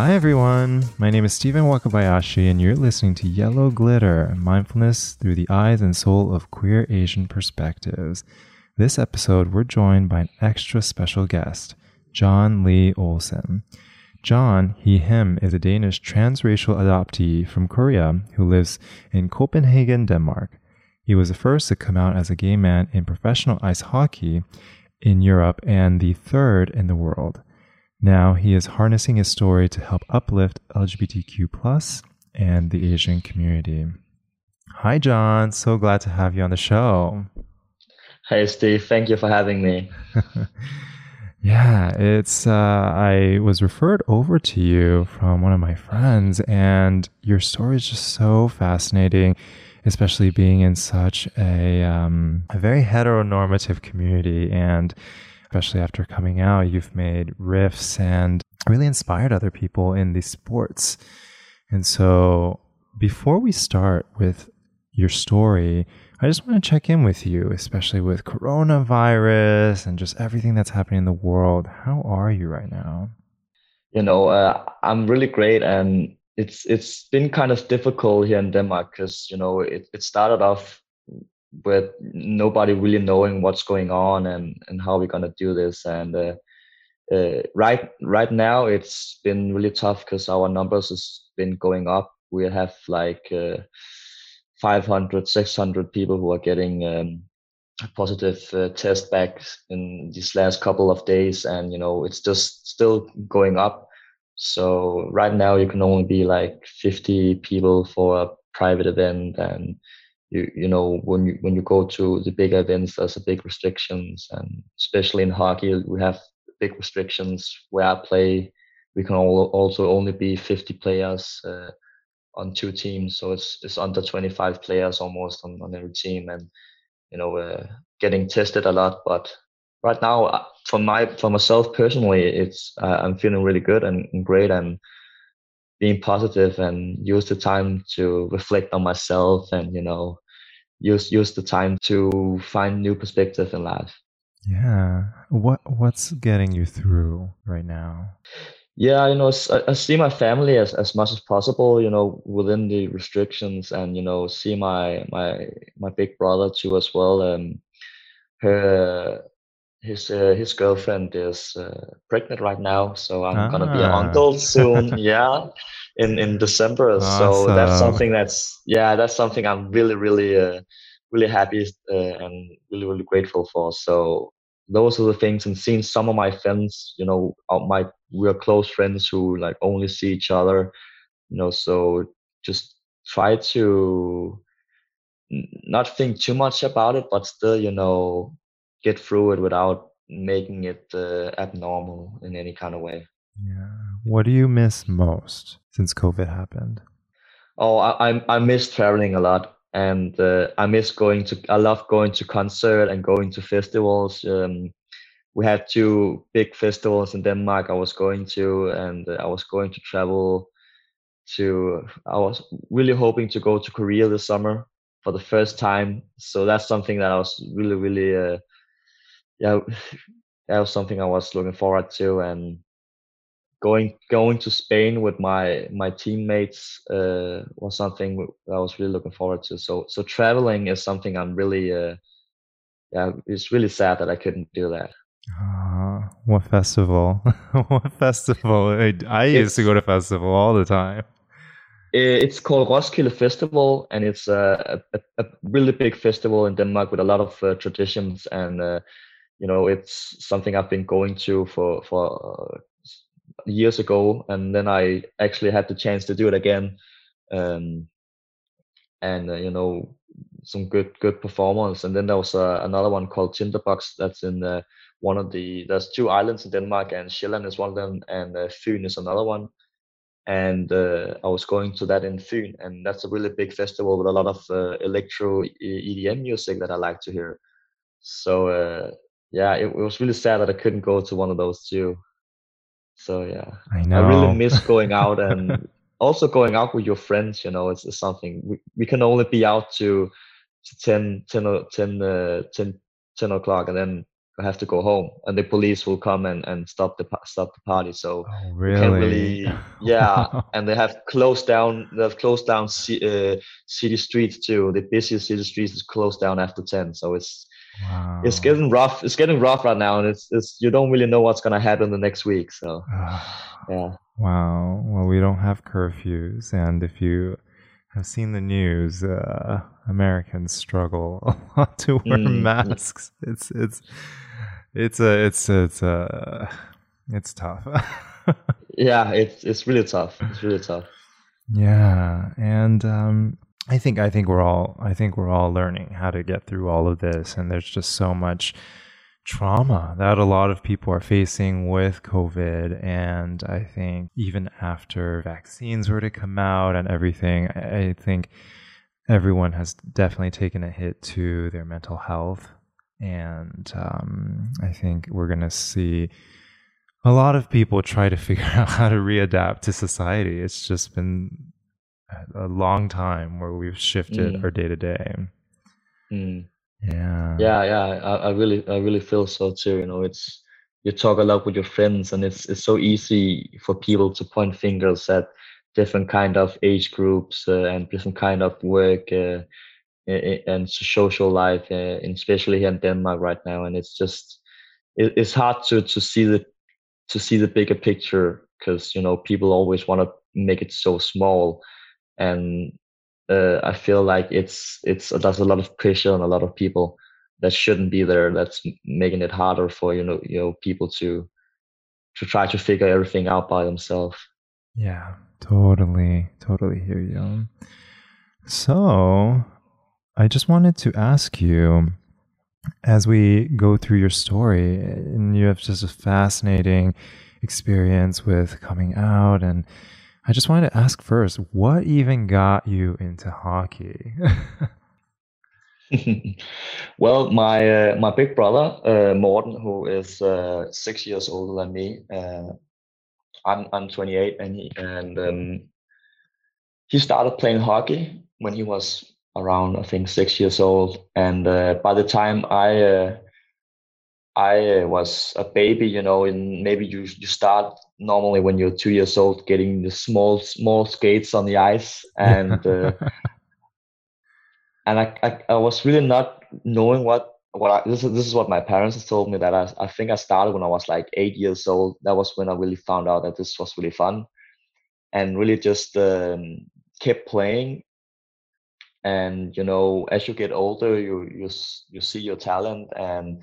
Hi, everyone. My name is Stephen Wakabayashi, and you're listening to Yellow Glitter Mindfulness through the eyes and soul of queer Asian perspectives. This episode, we're joined by an extra special guest, John Lee Olsen. John, he, him, is a Danish transracial adoptee from Korea who lives in Copenhagen, Denmark. He was the first to come out as a gay man in professional ice hockey in Europe and the third in the world. Now he is harnessing his story to help uplift LGBTQ and the Asian community. Hi, John. So glad to have you on the show. Hey, Steve. Thank you for having me. yeah, it's. Uh, I was referred over to you from one of my friends, and your story is just so fascinating, especially being in such a um, a very heteronormative community and especially after coming out, you've made riffs and really inspired other people in these sports. And so, before we start with your story, I just want to check in with you, especially with coronavirus and just everything that's happening in the world. How are you right now? You know, uh, I'm really great, and it's it's been kind of difficult here in Denmark because you know it, it started off with nobody really knowing what's going on and and how we're gonna do this. And uh, uh, right right now, it's been really tough because our numbers has been going up. We have like uh, 500, 600 people who are getting um, positive uh, test back in these last couple of days, and you know it's just still going up. So right now, you can only be like 50 people for a private event and you you know when you when you go to the big events there's a big restrictions and especially in hockey we have big restrictions where i play. We can all, also only be 50 players uh, on two teams so it's it's under 25 players almost on, on every team and you know uh, getting tested a lot but right now uh, for my for myself personally it's uh, i'm feeling really good and, and great and being positive and use the time to reflect on myself and you know use use the time to find new perspective in life. Yeah. What what's getting you through right now? Yeah you know I, see my family as, as much as possible you know within the restrictions and you know see my my my big brother too as well and her his uh, his girlfriend is uh, pregnant right now, so I'm ah. gonna be an ah. uncle soon. yeah, in in December. Awesome. So that's something that's yeah, that's something I'm really really uh, really happy uh, and really really grateful for. So those are the things, and seeing some of my friends, you know, my we're close friends who like only see each other, you know. So just try to not think too much about it, but still, you know, get through it without making it uh, abnormal in any kind of way. Yeah. What do you miss most since COVID happened? Oh, I I I miss traveling a lot, and uh, I miss going to. I love going to concert and going to festivals. Um, we had two big festivals in Denmark. I was going to, and uh, I was going to travel to. I was really hoping to go to Korea this summer for the first time. So that's something that I was really, really uh, yeah, that was something I was looking forward to, and going going to Spain with my my teammates uh, was something I was really looking forward to. So so traveling is something I'm really uh, yeah, it's really sad that I couldn't do that. Uh, what festival? what festival? I, I used to go to festival all the time. It's called Roskilde Festival, and it's a, a, a really big festival in Denmark with a lot of uh, traditions and uh, you know it's something i've been going to for for uh, years ago and then i actually had the chance to do it again um, and uh, you know some good good performance. And then there was uh, another one called tinderbox that's in uh, one of the there's two islands in denmark and Sjælland is one of them and uh, Fyn is another one. And uh, i was going to that in Fyn and that's a really big festival with a lot of uh, electro edm music that i like to hear. So yeah, it, it, was really sad that I couldn't go to one of those two. So yeah, I know. I really miss going out and also going out with your friends. You know, it's, it's something we, we can only be out to, to 10, 10, 10, uh, 10, 10 o'clock and then have to go home, and the police will come and, and stop the stop the party. So oh, really, really yeah, and they have closed down. They have closed down c- uh, city streets too. The busiest city streets is closed down after ten. So it's wow. it's getting rough. It's getting rough right now, and it's it's you don't really know what's gonna happen the next week. So yeah. Wow. Well, we don't have curfews, and if you have seen the news, uh, Americans struggle a lot to wear mm. masks. It's it's it's a it's it's a it's tough. yeah, it's it's really tough. It's really tough. Yeah, and um, I think I think we're all I think we're all learning how to get through all of this, and there's just so much trauma that a lot of people are facing with COVID. And I think even after vaccines were to come out and everything, I think everyone has definitely taken a hit to their mental health. And um, I think we're going to see a lot of people try to figure out how to readapt to society. It's just been a long time where we've shifted mm. our day to day. Yeah. Yeah, yeah. I, I really, I really feel so too. You know, it's you talk a lot with your friends, and it's it's so easy for people to point fingers at different kind of age groups uh, and different kind of work uh, and social life, uh, especially here in Denmark right now. And it's just it, it's hard to to see the to see the bigger picture because you know people always want to make it so small and uh, I feel like it's it's there's a lot of pressure on a lot of people that shouldn't be there. That's making it harder for you know you know people to to try to figure everything out by themselves. Yeah, totally, totally hear you. So, I just wanted to ask you, as we go through your story, and you have just a fascinating experience with coming out and I just wanted to ask first, what even got you into hockey? well, my uh, my big brother uh, Morten, who is uh, six years older than me, uh, I'm I'm 28, and he and um, he started playing hockey when he was around I think six years old, and uh, by the time I uh, I was a baby, you know, and maybe you you start normally when you're two years old, getting the small small skates on the ice, and uh, and I, I, I was really not knowing what what I, this is this is what my parents told me that I I think I started when I was like eight years old. That was when I really found out that this was really fun, and really just um, kept playing. And you know, as you get older, you you you see your talent and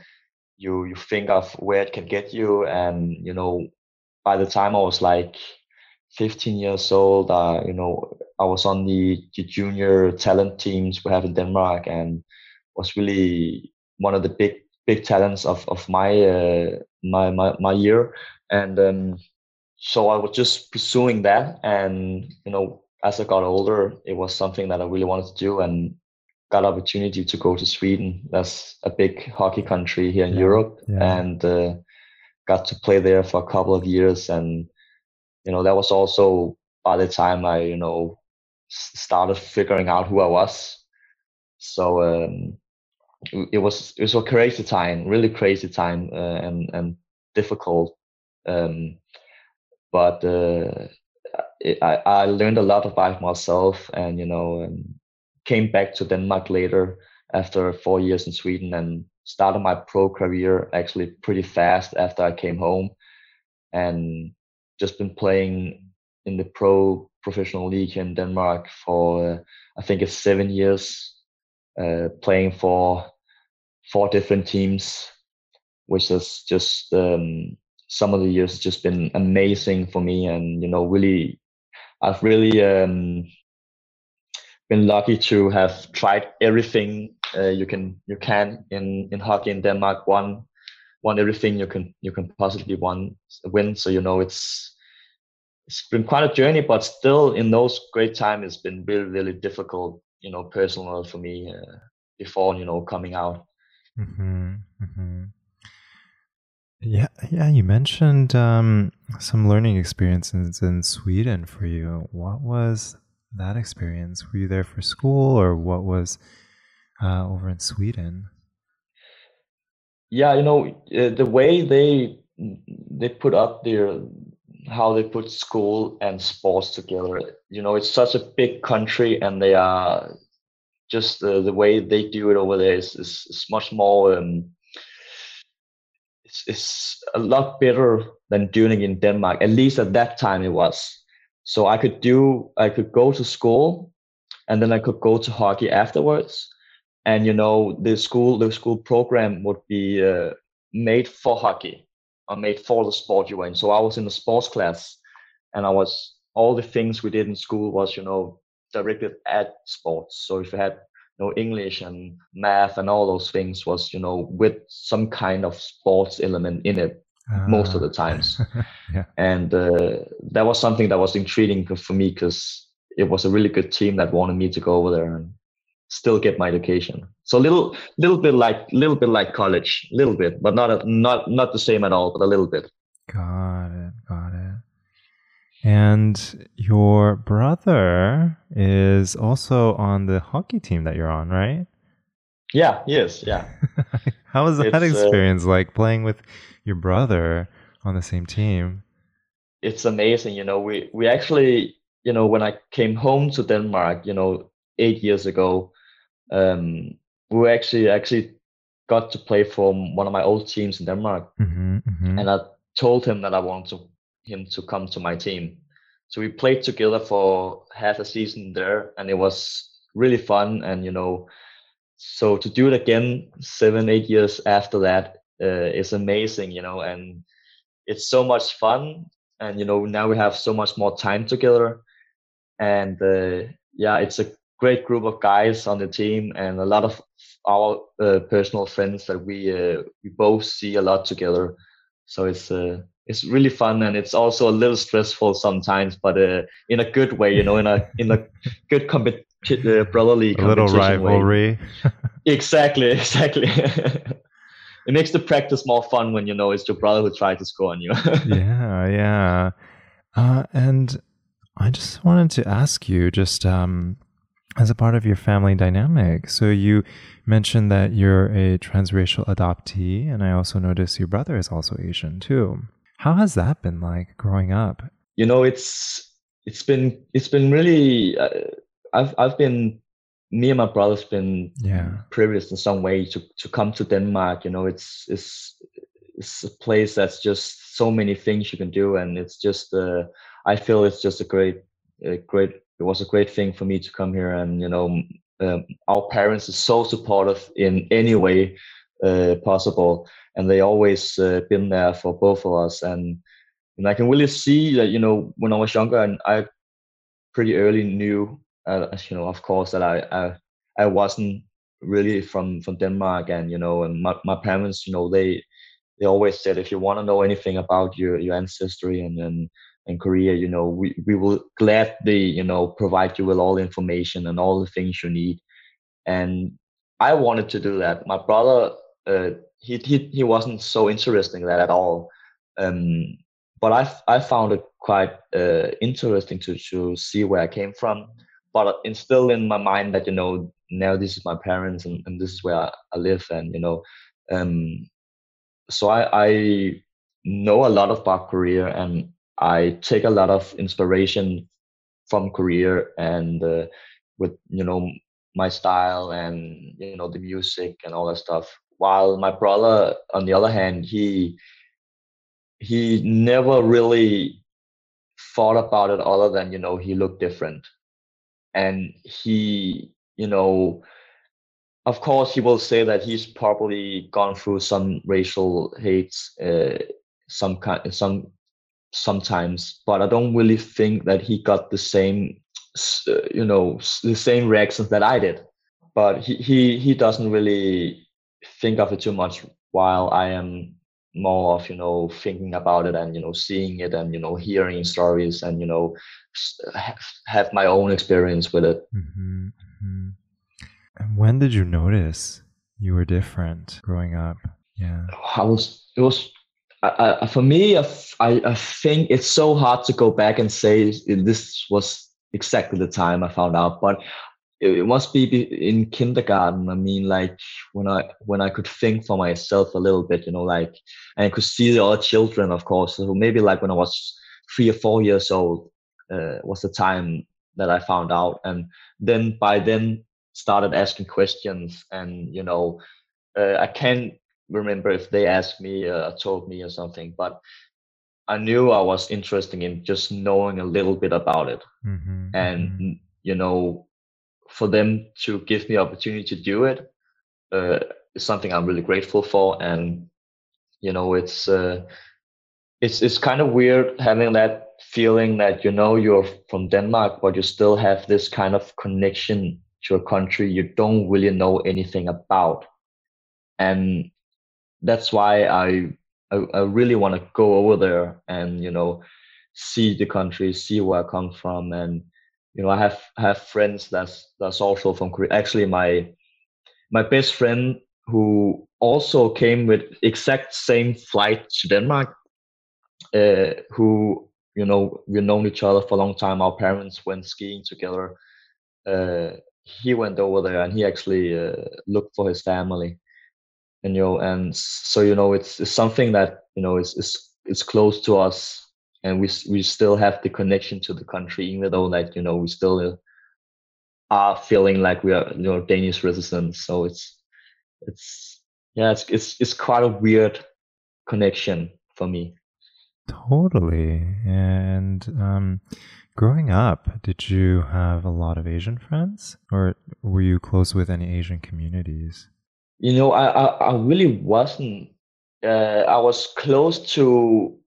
you you think of where it can get you. And you know by the time i was like 15 years old uh, you know i was on the, the junior talent teams we have in denmark and was really one of the big big talents of of my uh, my, my my year. And um, so i was just pursuing that. And you know as i got older it was something that i really wanted to do. And got opportunity to go to Sweden. That's a big hockey country here in yeah, Europe, yeah. and uh, got to play there for a couple of years. And you know that was also by the time I you know started figuring out who I was. So um, it was it was a crazy time, really crazy time, uh, and and difficult. Um, but uh, it, I I learned a lot about myself, and you know. Um, came back to Denmark later after four years in Sweden and started my pro career actually pretty fast after I came home. And just been playing in the pro professional league in Denmark for uh, I think it's seven years, uh, playing for four different teams, which has just um, some of the years just been amazing for me and you know really I've really um, been lucky to have tried everything uh, you can you can in in hockey in Denmark. Won won everything you can you can possibly won win. So you know it's it's been quite a journey, but still in those great times it's been really really difficult. You know, personal for me uh, before you know coming out. Mm-hmm, mm-hmm. Yeah, yeah. You mentioned um, some learning experiences in Sweden for you. What was that experience? Were you there for school or what was uh, over in Sweden? yeah, you know, uh, the way they they put up their how they put school and sports together. You know, it's such a big country, and they are just uh, the way they do it over there is is, is much more. Um, it's, it's a lot better than doing it in Denmark. At least at that time, it was. So I could do, I could go to school, and then I could go to hockey afterwards. And you know, the school, the school program would be uh, made for hockey or made for the sport you were in. So I was in the sports class, and I was all the things we did in school was you know directed at sports. So if you had you know English and math and all those things was you know with some kind of sports element in it uh, most of the ah. times. yeah. And uh, that was something that was intriguing for me because it was a really good team that wanted me to go over there and still get my education. So little little bit like little bit like college, little bit, but not a, not not the same at all, but a little bit. Got it, got it. And your brother is also on the hockey team that you're on, right? Yeah, yes, yeah. How was that it's, uh, experience uh, like playing with your brother on the same team? It's amazing, you know. We we actually, you know, when I came home to Denmark, you know, eight years ago, um, we actually actually got to play for one of my old teams in Denmark, mm-hmm, mm-hmm. and I told him that I wanted to, him to come to my team. So we played together for half a season there, and it was really fun. And you know, so to do it again seven, eight years after that uh, is amazing. You know, and it's so much fun. And you know, now we have so much more time together, and uh, yeah, it's a great group of guys on the team and a lot of our uh, personal friends that we uh, we both see a lot together. So it's uh, it's really fun and it's also a little stressful sometimes, but uh, in a good way, you know, in a in a good compet- uh, brotherly a little rivalry. exactly, exactly. it makes the practice more fun when you know it's your brother who tried to score on you. yeah, yeah. Uh, and I just wanted to ask you, just um, as a part of your family dynamic. So you mentioned that you're a transracial adoptee, and I also noticed your brother is also Asian too. How has that been like growing up? You know, it's it's been it's been really. Uh, I've I've been me and my brother's been yeah privileged in some way to to come to Denmark. You know, it's it's it's a place that's just so many things you can do, and it's just uh, I feel it's just a great a great it was a great thing for me to come here and you know um, our parents are so supportive in any way uh, possible and they always uh, been there for both of us and and I can really see that you know when I was younger and I pretty early knew uh, you know of course that I, I I wasn't really from from Denmark and you know and my, my parents you know they they always said if you want to know anything about your your ancestry and and in Korea, you know, we, we will gladly, you know, provide you with all the information and all the things you need. And I wanted to do that. My brother, uh, he, he, he wasn't so interested in that at all. Um, but I, I found it quite uh, interesting to, to see where I came from. But it's still in my mind that, you know, now this is my parents and, and this is where I, I live. And, you know, um, so I, I know a lot about Korea and I take a lot of inspiration from Korea and uh, with you know my style and you know the music and all that stuff. While my brother, on the other hand, he he never really thought about it other than you know he looked different, and he you know of course he will say that he's probably gone through some racial hates uh, some kind some sometimes, but I don't really think that he got the same, uh, you know, the same reactions that I did. But he he he doesn't really think of it too much, while I am more of you know thinking about it and you know seeing it and you know hearing stories and you know have my own experience with it. Mm-hmm, mm-hmm. And when did you notice you were different growing up? Yeah, I was. It was I, for me, I, I think it's so hard to go back and say this was exactly the time I found out. But it must be in kindergarten. I mean, like when I when I could think for myself a little bit, you know, like and I could see the other children, of course. So maybe like when I was three or four years old uh, was the time that I found out, and then by then started asking questions, and you know, uh, I can't remember if they asked me, uh, told me or something, but I knew I was interested in just knowing a little bit about it, mm-hmm, and mm-hmm. you know for them to give me opportunity to do it uh, is something I'm really grateful for. And you know, it's uh, it's it's kind of weird having that feeling that you know you're from Denmark, but you still have this kind of connection to a country you don't really know anything about, and that's why I I, I really want to go over there and you know see the country, see where I come from, and you know, I have have friends that's that's also from Korea. Actually, my my best friend who also came with exact same flight to Denmark, uh, who you know we've known each other for a long time. Our parents went skiing together. Uh, he went over there and he actually uh, looked for his family, and you know, and so you know, it's, it's something that you know is is is close to us and we we still have the connection to the country, even though like you know we still uh, are feeling like we are you know Danish residents. So it's it's yeah, it's it's it's quite a weird connection for me. Totally. And um, growing up, did you have a lot of Asian friends, or were you close with any Asian communities? You know, I I, I really wasn't. Uh, I was close to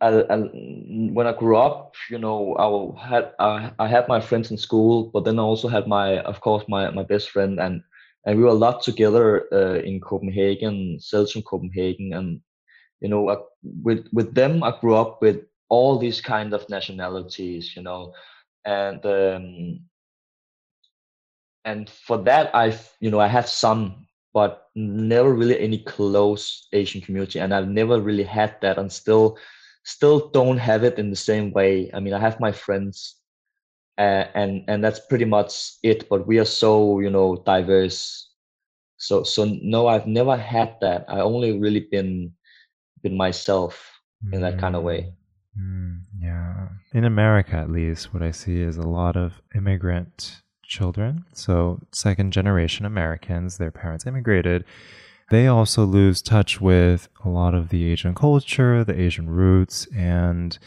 I, I, when I grew up, you know, I had I, I had my friends in school, but then I also had my, of course, my my best friend, and and we were a lot together uh, in Copenhagen, Central Copenhagen, and you know, I, with with them, I grew up with all these kind of nationalities, you know, and um, and for that, I you know I had some, but never really any close Asian community, and I've never really had that, and still still don't have it in the same way. I mean, I have my friends, uh, and and that's pretty much it. But we are so you know diverse. So so no, I've never had that. I only really been been myself in that kind of way. Mm, yeah, in America at least, what I see is a lot of immigrant children. So second generation Americans, their parents immigrated they also lose touch with a lot of the Asian culture, the Asian roots, and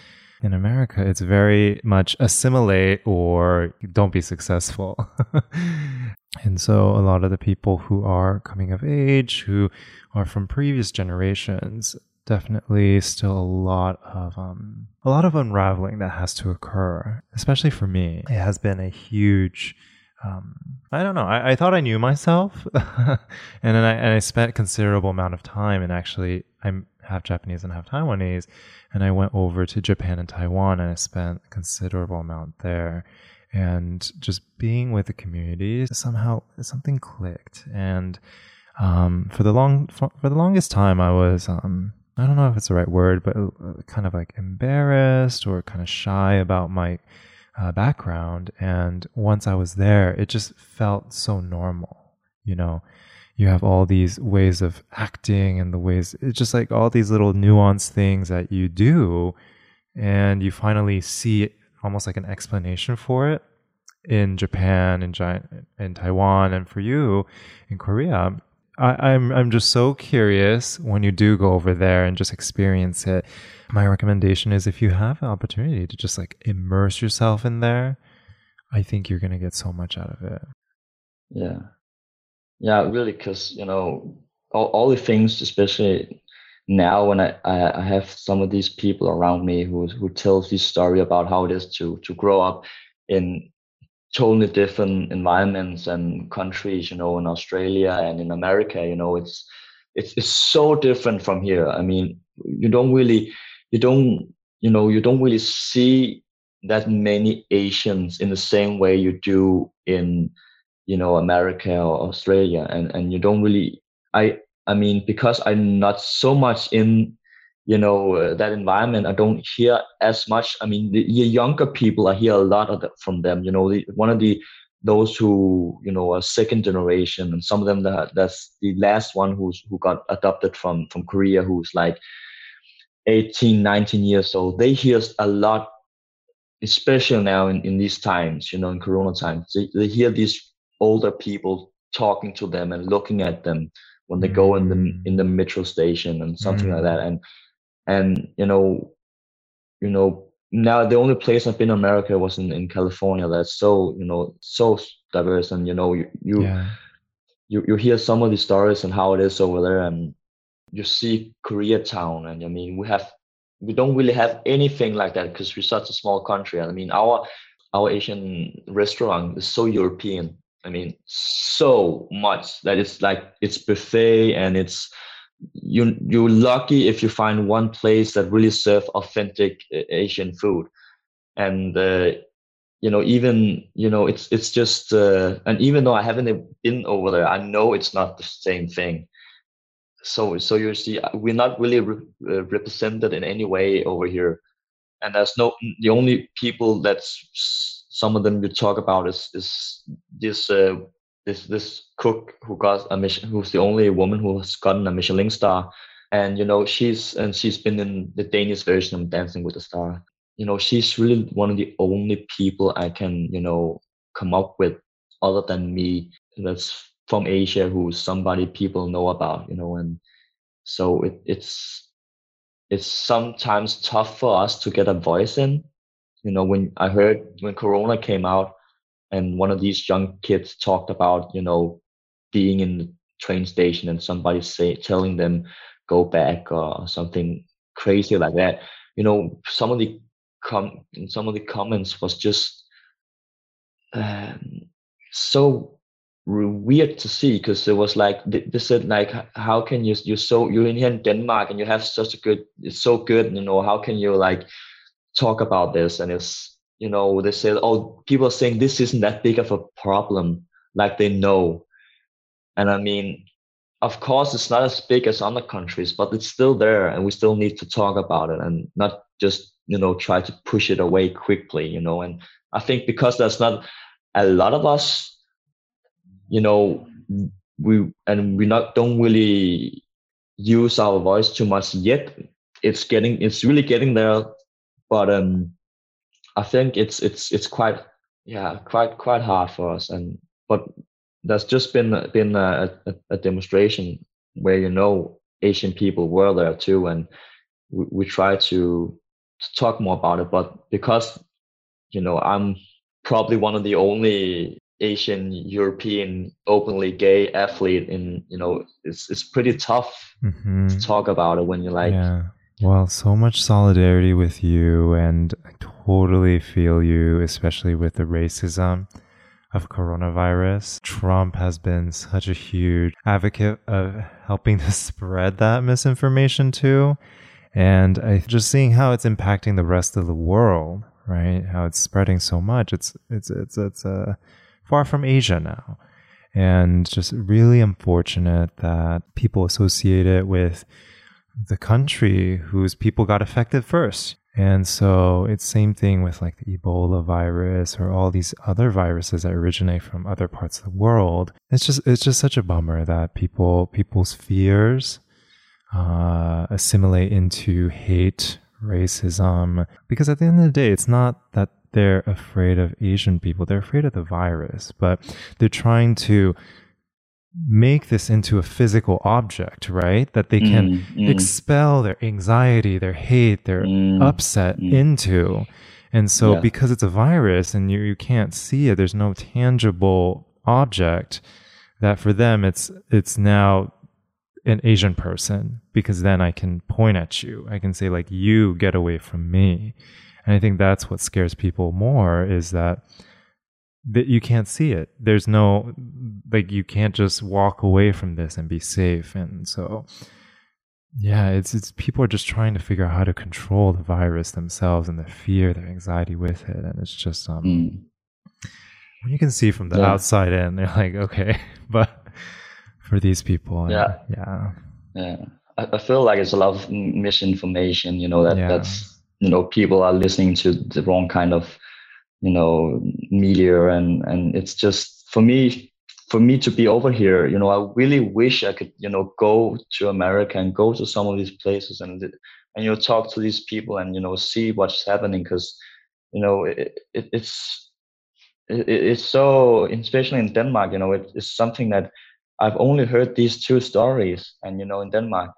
in America, it's very much assimilate or don't be successful. and so, a lot of the people who are coming of age, who are from previous generations, definitely still a lot of um, a lot of unraveling that has to occur. Especially for me, it has been a huge um, I don't know. I, I thought I knew myself, and then I, and I spent considerable amount of time. And actually, I'm half Japanese and half Taiwanese, and I went over to Japan and Taiwan, and I spent a considerable amount there. And just being with the community, somehow something clicked. And um, for the long for, for, the longest time, I was um, I don't know if it's the right word, but uh, kind of like embarrassed or kind of shy about my uh, background. And once I was there, it just felt so normal. You know, you have all these ways of acting and the ways, it's just like all these little nuanced things that you do. And you finally see almost like an explanation for it in Japan and in Taiwan, and for you in Korea. I, I'm I'm just so curious when you do go over there and just experience it my recommendation is if you have an opportunity to just like immerse yourself in there, I think you're to get so much out of it. Yeah. Yeah, really, because, you know, all, all the things, especially now when I, I have some of these people around me who, who tells this story about how it is to, to grow up in totally different environments and countries, you know, in Australia and in America, you know, it's, it's, it's so different from here. I mean, you don't really, you don't you know you don't really see that many Asians in the same way you do in you know America or Australia, and and you don't really I I mean because I'm not so much in you know uh, that environment i don't hear as much i mean the, the younger people i hear a lot of that from them you know the, one of the those who you know are second generation and some of them that that's the last one who's who got adopted from from korea who's like 18 19 years old they hear a lot especially now in, in these times you know in corona times they, they hear these older people talking to them and looking at them when they go in the mm. in the metro station and something mm-hmm. like that and and you know you know now the only place I've been in America was in, in California. That's so you know so diverse and you know you you, yeah. you you hear some of the stories and how it is over there and you see Koreatown and I mean we have we don't really have anything like that because we're such a small country. I mean our our Asian restaurant is so European. I mean so much that it's like it's buffet and it's you you're lucky if you find one place that really serve authentic uh, Asian food, and uh, you know even you know it's it's just uh, and even though I haven't been over there, I know it's not the same thing. So so you see, uh, we're not really re- uh, represented in any way over here, and there's no the only people that's some of them you talk about is is this uh, this this cook who got a mission who's the only woman who has gotten a Michelin star. And you know she's and she's been in the Danish version of Dancing with the Star. You know she's really one of the only people I can you know come up with other than me that's from Asia who somebody people know about you know and so it, it's it's sometimes tough for us to get a voice in. You know when I heard when Corona came out and one of these young kids talked about you know being in the train station and somebody say telling them go back or something crazy like that. You know some of the com some of the comments was just um, so weird to see because it was like they, they, said like how can you you're so you're in here in denmark and you have such a good it's so good you know how can you like talk about this? And it's you know, they say, oh, people are saying this isn't that big of a problem, like they know. And I mean, of course, it's not as big as other countries, but it's still there, and we still need to talk about it and not just, you know, try to push it away quickly, you know. And I think because there's not a lot of us, you know, we and we not don't really use our voice too much yet. It's getting, it's really getting there, but um I think it's it's it's quite yeah quite quite hard for us and but there's just been been a, a, a demonstration where you know Asian people were there too and we, we try to, to talk more about it but because you know I'm probably one of the only Asian European openly gay athlete in you know it's it's pretty tough mm-hmm. to talk about it when you're like yeah. Well, so much solidarity with you, and I totally feel you, especially with the racism of coronavirus. Trump has been such a huge advocate of helping to spread that misinformation too. And I just seeing how it's impacting the rest of the world, right? How it's spreading so much. It's it's it's it's uh, far from Asia now. And just really unfortunate that people associate it with the country whose people got affected first. And so it's same thing with like the Ebola virus or all these other viruses that originate from other parts of the world. It's just it's just such a bummer that people people's fears uh, assimilate into hate, racism. Because at the end of the day, it's not that they're afraid of Asian people; they're afraid of the virus, but they're trying to make this into a physical object, right? That they can mm, mm. expel their anxiety, their hate, their mm, upset mm. into. And so, yeah. because it's a virus and you, you can't see it, there's no tangible object that for them it's it's now an Asian person because then I can point at you. I can say like you get away from me. And I think that's what scares people more is that that you can't see it. There's no like you can't just walk away from this and be safe. And so yeah, it's it's people are just trying to figure out how to control the virus themselves and their fear, their anxiety with it. And it's just um mm. you can see from the yeah. outside in, they're like, okay, but for these people, yeah, yeah, yeah. I, I feel like it's a lot of misinformation. You know that yeah. that's you know people are listening to the wrong kind of you know media and and it's just for me for me to be over here you know i really wish i could you know go to america and go to some of these places and and you know talk to these people and you know see what's happening because you know it, it, it's it, it's so especially in denmark you know it, it's something that i've only heard these two stories and you know in denmark.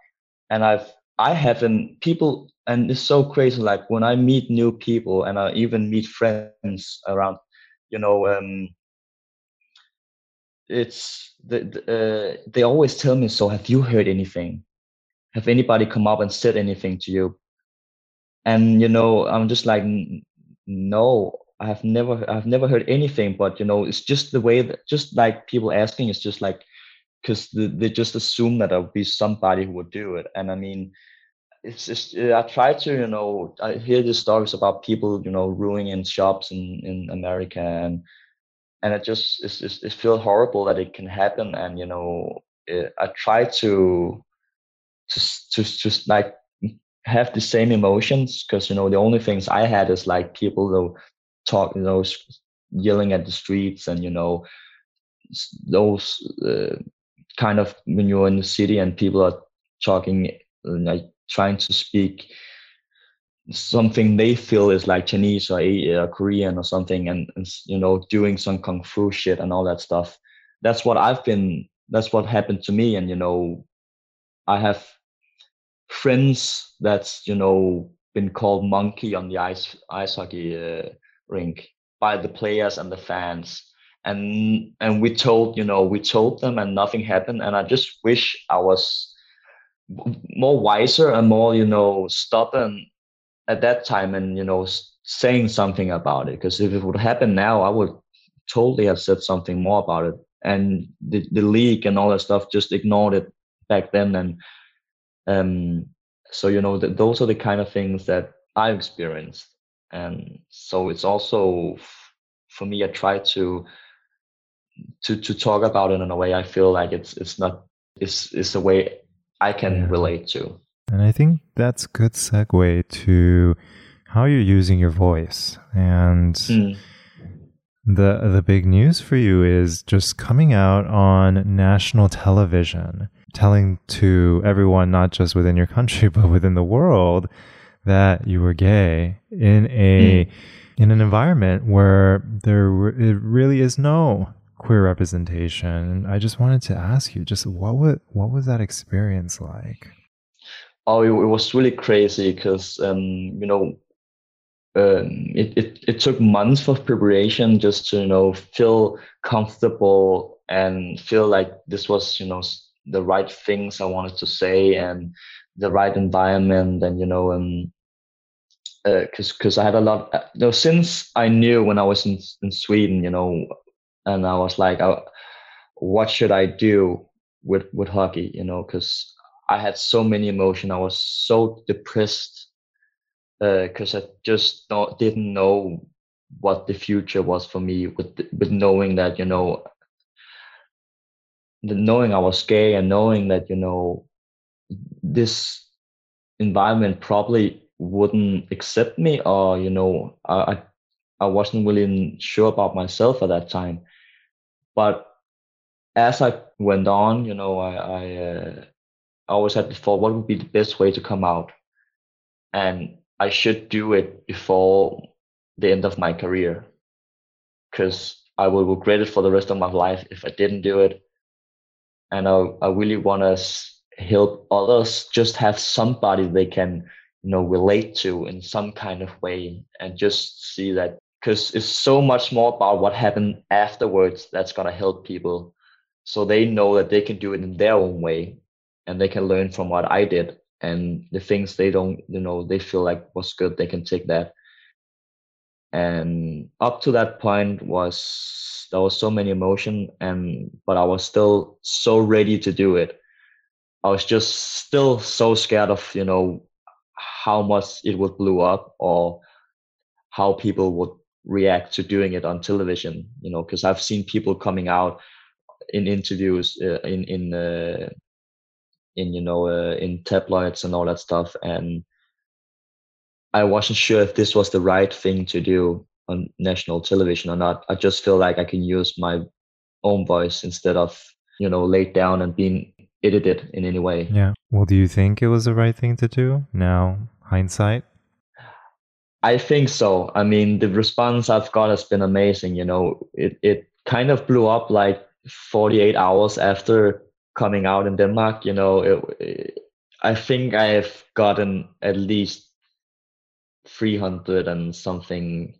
And i've i haven't people and it's so crazy like when i meet new people and i even meet friends around you know um it's the, the uh, they always tell me so have you heard anything? Have anybody come up and said anything to you? And you know i'm just like no i have never i've never heard anything. But you know it's just the way that just like people asking it's just like because they, they just assume that there'll be somebody who would do it. And i mean it's just uh, i try to you know i hear these stories about people you know ruining shops in in america and and it just it's, it's, it feels horrible that it can happen and you know it, i try to just just just like have the same emotions because you know the only things I had is like people though talk you know yelling at the streets and you know those uh, kind of when you're in the city and people are talking uh, like trying to speak something they feel is like Chinese or uh, Korean or something and, and you know doing some kung fu shit and all that stuff. That's what I've been that's what happened to me and you know I have friends that's you know been called monkey on the ice ice hockey uh, rink by the players and the fans. And and we told you know we told them and nothing happened. And i just wish i was more wiser and more you know stubborn at that time and you know saying something about it. Because if it would happen now i would totally have said something more about it. And the, the league and all that stuff just ignored it back then. And um, so you know that those are the kind of things that I've experienced, and so it's also for me. I try to to to talk about it in a way I feel like it's it's not it's it's a way I can yeah. relate to. And I think that's good segue to how you're using your voice and. Mm. The the big news for you is just coming out on national television telling to everyone, not just within your country, but within the world, that you were gay in a mm. in an environment where there it really is no queer representation. I just wanted to ask you, just what was what was that experience like? Oh, it, it was really crazy because um, you know um, it, it, it took months of preparation just to you know feel comfortable and feel like this was you know the right things I wanted to say and the right environment and you know um because uh, because I had a lot uh, you know since I knew when I was in in Sweden you know and I was like I, what should I do with with hockey? You know because I had so many emotion. I was so depressed because uh, I just not, didn't know what the future was for me with with knowing that you know the knowing I was gay and knowing that you know this environment probably wouldn't accept me or you know I I wasn't really sure about myself at that time. But as I went on you know I I, uh, I always had before what would be the best way to come out? And I should do it before the end of my career. Because I will regret it for the rest of my life if I didn't do it. And I, I really want to help others just have somebody they can you know relate to in some kind of way and just see that because it's so much more about what happened afterwards that's going to help people. So they know that they can do it in their own way and they can learn from what i did and the things they don't you know they feel like was good they can take that. And up to that point was there was so many emotion and but i was still so ready to do it. I was just still so scared of you know how much it would blow up or how people would react to doing it on television you know because i've seen people coming out in interviews uh, in in uh, in you know uh, in tabloids and all that stuff and I wasn't sure if this was the right thing to do on national television or not. I just feel like I can use my own voice instead of you know laid down and being edited in any way. Yeah. Well, do you think it was the right thing to do now, hindsight? I think so. I mean, the response I've got has been amazing. You know, it, it kind of blew up like 48 hours after coming out in Denmark. You know, it, it, I think I've gotten at least 300 and something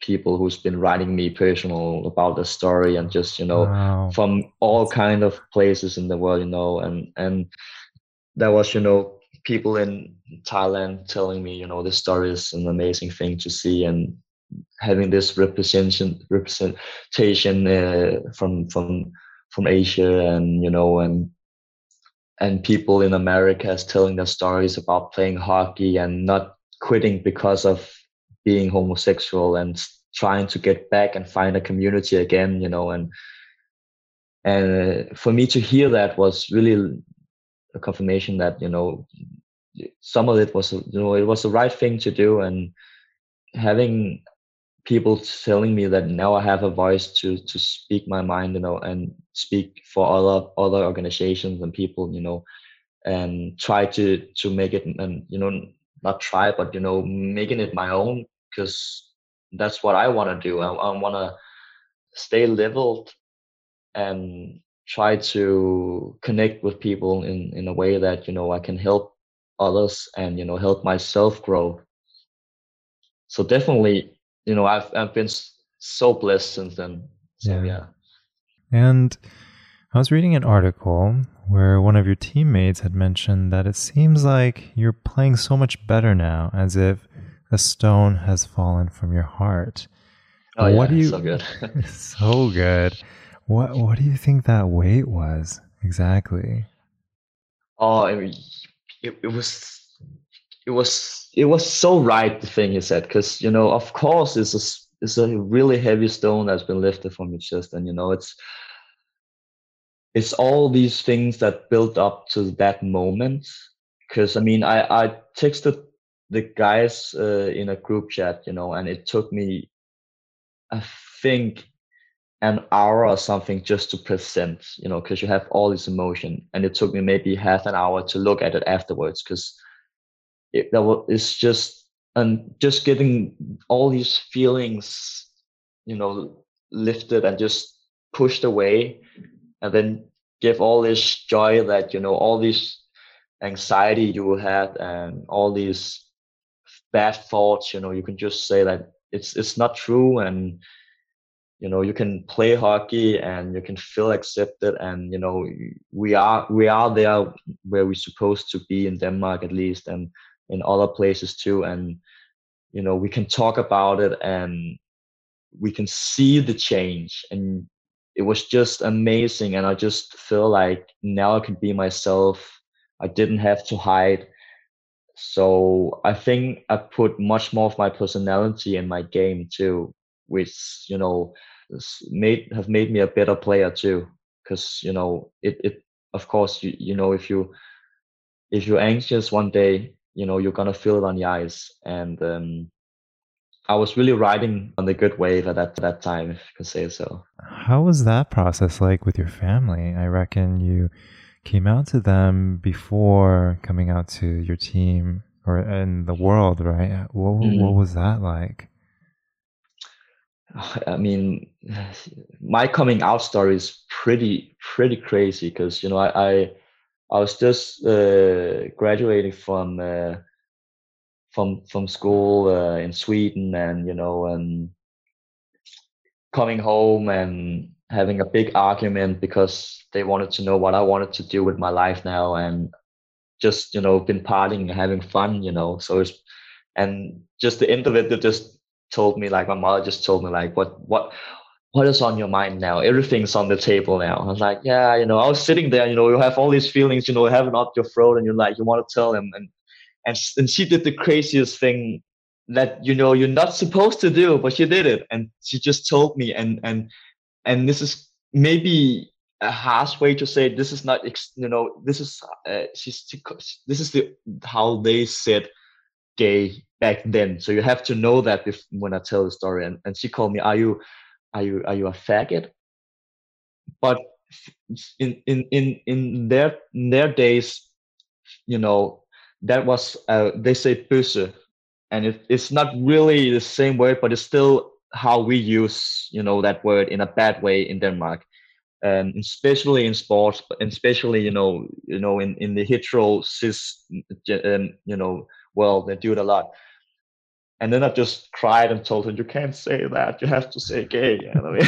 people who's been writing me personal about the story and just you know wow. from all kind of places in the world you know and and there was you know people in thailand telling me you know this story is an amazing thing to see and having this representation representation uh, from from from asia and you know and and people in america is telling their stories about playing hockey and not quitting because of being homosexual and trying to get back and find a community again you know and and for me to hear that was really a confirmation that you know some of it was you know it was the right thing to do and having people telling me that now I have a voice to to speak my mind you know and speak for other other organizations and people you know and try to to make it and you know not try but you know making it my own because that's what I want to do. I, I want to stay leveled and try to connect with people in in a way that you know I can help others and you know help myself grow. So definitely, you know, I've I've been so blessed since then. So yeah. yeah. And I was reading an article where one of your teammates had mentioned that it seems like you're playing so much better now, as if a stone has fallen from your heart. Oh, what yeah, do you, so good. so good. What What do you think that weight was exactly? Oh, I mean, it, it was, it was, it was so right. The thing you said, because you know, of course, it's a it's a really heavy stone that's been lifted from your chest, and you know, it's it's all these things that built up to that moment. Because I mean, I I texted the guys uh, in a group chat, you know, and it took me, I think, an hour or something just to present, you know, because you have all this emotion, and it took me maybe half an hour to look at it afterwards, because it that was it's just and just getting all these feelings, you know, lifted and just pushed away, and then give all this joy that you know all this anxiety you had and all these bad thoughts you know you can just say that it's it's not true and you know you can play hockey and you can feel accepted and you know we are we are there where we're supposed to be in denmark at least and in other places too. And you know we can talk about it and we can see the change. And it was just amazing and i just feel like now i can be myself. I didn't have to hide. So I think I put much more of my personality in my game too, which you know made have made me a better player too. Because you know it it of course you you know if you if you're anxious one day you know you're gonna feel it on the ice and um, I was really riding on the good wave at that that time, if you can say so. How was that process like with your family? I reckon you came out to them before coming out to your team or in the world, right? What, mm. what was that like? I mean, my coming out story is pretty pretty crazy because you know I I, I was just uh, graduating from uh, from from school uh, in Sweden and you know and coming home and having a big argument because they wanted to know what I wanted to do with my life now and just you know been partying and having fun you know so it's and just the end of it just told me like my mother just told me like what what what is on your mind now? Everything's on the table now. I was like yeah you know i was sitting there you know you have all these feelings you know having up your throat and you're like you want to tell him and and and she did the craziest thing that you know you're not supposed to do but she did it. And she just told me and and and this is maybe a harsh way to say this is not you know this is uh, she's this is the how they said gay back then. So you have to know that if, when I tell the story. And, and she called me, "Are you, are you, are you a faggot?" But in in in in their in their days, you know, that was uh, they say bøsse, and it, it's not really the same word, but it's still how we use you know that word in a bad way in Denmark and especially in sports, and especially you know, you know, in in the hetero cis, um, you know, world, they do it a lot. And then I just cried and told her, "You can't say that. You have to say gay." You know?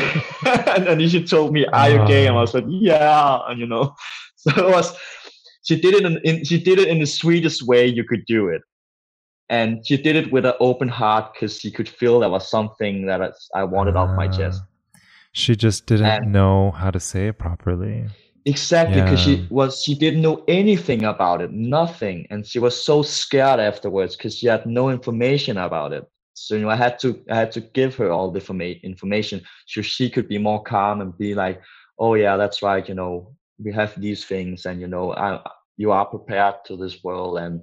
and then she told me, "Are you gay?" And I said, "Yeah." And you know, so it was. She did it in, in she did it in the sweetest way you could do it, and she did it with an open heart because she could feel there was something that I wanted uh, off my chest. She just didn't and know how to say it properly. Exactly, because yeah. she was she didn't know anything about it, nothing, and she was so scared afterwards because she had no information about it. So you know, I had to I had to give her all the information so she could be more calm and be like, "Oh yeah, that's right. You know, we have these things, and you know, I, you are prepared to this world, and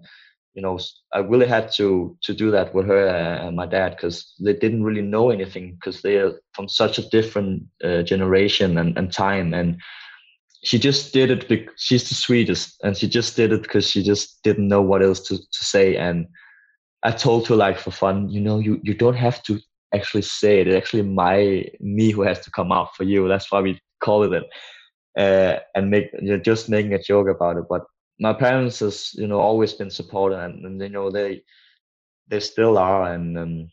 you know i really had to to do that with her and my dad because they didn't really know anything because they're from such a different uh, generation and, and time and she just did it because she's the sweetest and she just did it because she just didn't know what else to, to say and i told her like for fun you know you you don't have to actually say it it's actually my me who has to come out for you that's why we call it it. Uh, and make you're just making a joke about it but my parents has you know always been supportive and, and you know they they still are and um,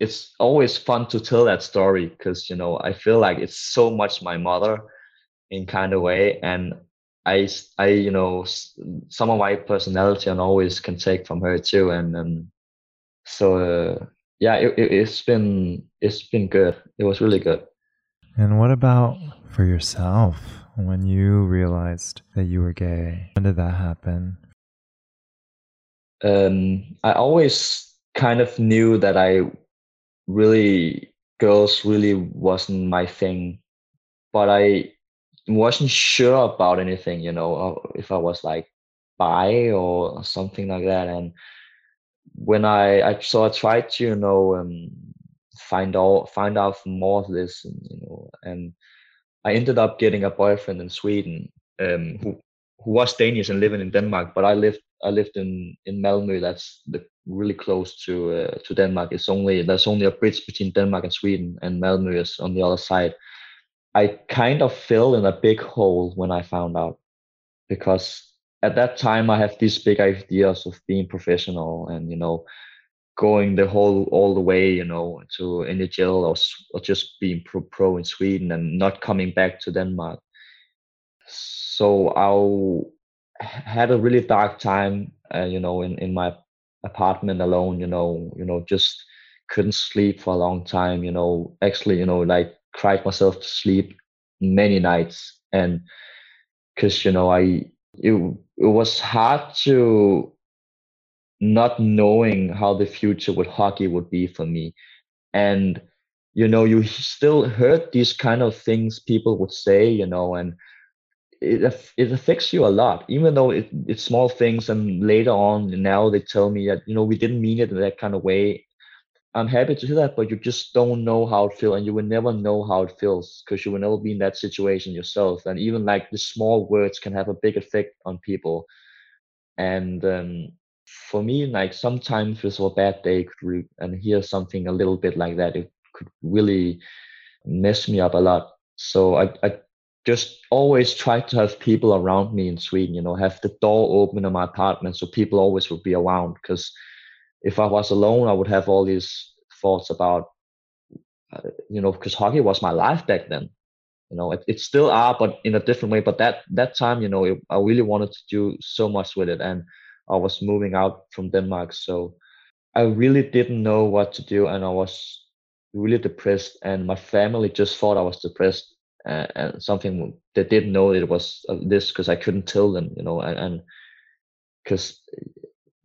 it's always fun to tell that story because you know i feel like it's so much my mother in kind of way. And i i you know some of my personality and always can take from her too. And um, so uh, yeah it, it, it's been it's been good. It was really good. And what about for yourself? When you realized that you were gay? When did that happen? Um, I always kind of knew that I really, girls really wasn't my thing, but I wasn't sure about anything, you know, uh, if I was like bi or something like that. And when I, I so I tried to, you know, um, find out, find out more of this, and, you know, and I ended up getting a boyfriend in Sweden um, who who was Danish and living in Denmark, but I lived I lived in in Malmö. That's the, really close to uh, to Denmark. It's only there's only a bridge between Denmark and Sweden, and Malmö is on the other side. I kind of fell in a big hole when I found out because at that time I have these big ideas of being professional and you know going the whole all the way, you know, to NHL or, or just being pro, pro in Sweden and not coming back to Denmark. So I had a really dark time, uh, you know, in, in my apartment alone, you know, you know, just couldn't sleep for a long time, you know, actually, you know, like cried myself to sleep many nights. And cause, you know, I, it, it was hard to not knowing how the future with hockey would be for me. And, you know, you still heard these kind of things people would say, you know, and it, it affects you a lot, even though it, it's small things. And later on, now they tell me that, you know, we didn't mean it in that kind of way. I'm happy to hear that, but you just don't know how it feels, and you will never know how it feels because you will never be in that situation yourself. And even like the small words can have a big effect on people. And um, for me, like sometimes it was a bad day could and hear something a little bit like that, it could really mess me up a lot. So I, I just always try to have people around me in Sweden, you know, have the door open in my apartment so people always would be around. Because if I was alone, I would have all these thoughts about, uh, you know, because hockey was my life back then. You know, it, it still are, but in a different way. But that that time, you know, it, I really wanted to do so much with it, and I was moving out from Denmark. So I really didn't know what to do, and I was really depressed. And my family just thought I was depressed, uh, and something they didn't know it was uh, this because I couldn't tell them, you know, and because.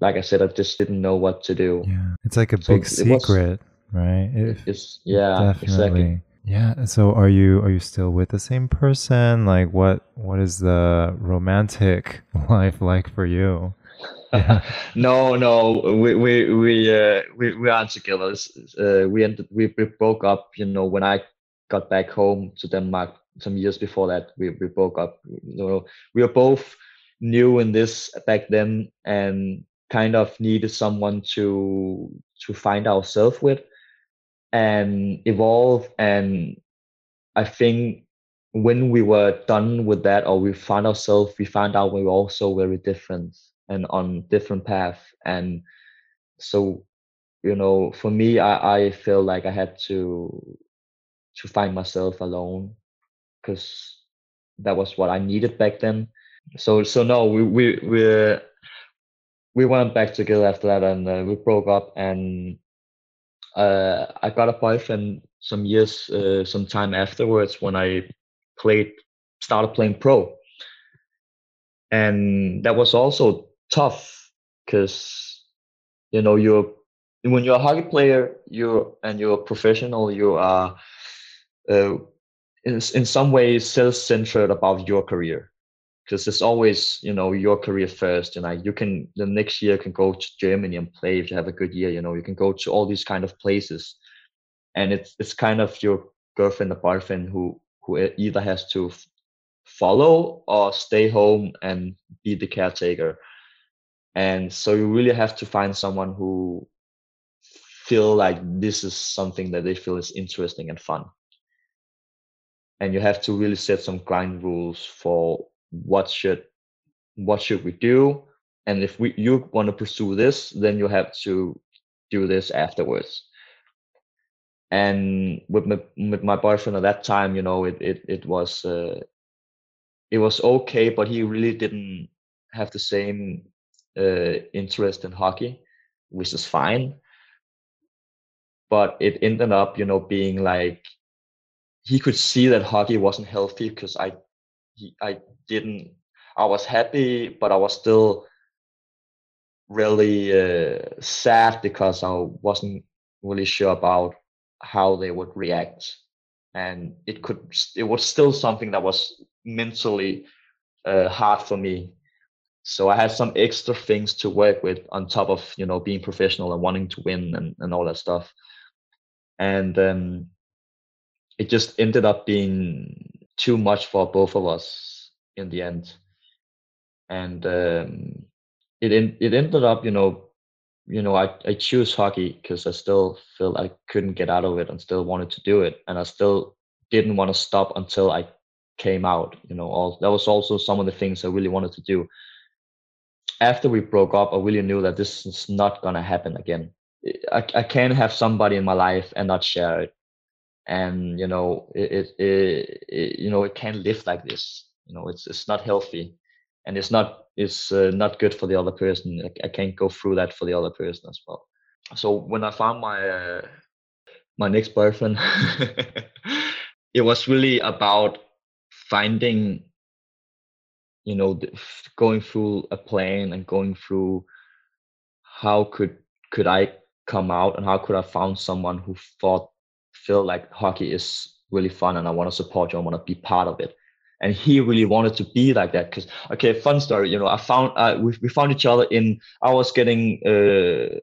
Like I said, I just didn't know what to do. Yeah, it's like a so big secret, was, right? It, it's yeah, definitely. exactly. Yeah. So are you are you still with the same person? Like what what is the romantic life like for you? no, no, we we we uh, we we aren't together. Uh, we ended we, we broke up. You know, when I got back home to Denmark some years before that, we we broke up. You know, we were both new in this back then, and kind of needed someone to to find ourselves with and evolve. And I think when we were done with that, or we found ourselves, we found out we were also very different and on different path and so you know for me i i feel like i had to to find myself alone because that was what i needed back then so so no we we we we went back together after that and uh, we broke up and uh, i got a boyfriend some years uh, some time afterwards when i played started playing pro. And that was also tough because you know you're when you're a hockey player you're and you're a professional you are uh, in, in some ways self-centered about your career because it's always you know your career first and like you can the next year can go to germany and play if you have a good year you know you can go to all these kind of places. And it's it's kind of your girlfriend or boyfriend who who either has to follow or stay home and be the caretaker. And so you really have to find someone who feel like this is something that they feel is interesting and fun. And you have to really set some grind rules for what should what should we do and if we you want to pursue this then you have to do this afterwards and with my with my boyfriend at that time you know it it, it was uh, it was okay but he really didn't have the same uh, interest in hockey, which is fine. But it ended up, you know, being like he could see that hockey wasn't healthy because I, he, I didn't. I was happy, but I was still really uh, sad because I wasn't really sure about how they would react, and it could. It was still something that was mentally uh, hard for me so i had some extra things to work with on top of you know being professional and wanting to win and, and all that stuff and um, it just ended up being too much for both of us in the end. And um, it it ended up you know you know i, I choose hockey because i still feel i couldn't get out of it and still wanted to do it. And i still didn't want to stop until i came out you know all that was also some of the things i really wanted to do. After we broke up, I really knew that this is not gonna happen again. I, I can't have somebody in my life and not share it, and you know it, it, it, you know it can't live like this. You know it's it's not healthy, and it's not it's uh, not good for the other person. I, I, can't go through that for the other person as well. So when I found my uh, my next boyfriend, it was really about finding you know going through a plan and going through how could could i come out and how could i found someone who thought feel like hockey is really fun and i want to support you i want to be part of it and he really wanted to be like that because okay fun story you know i found uh, we, we found each other in i was getting uh,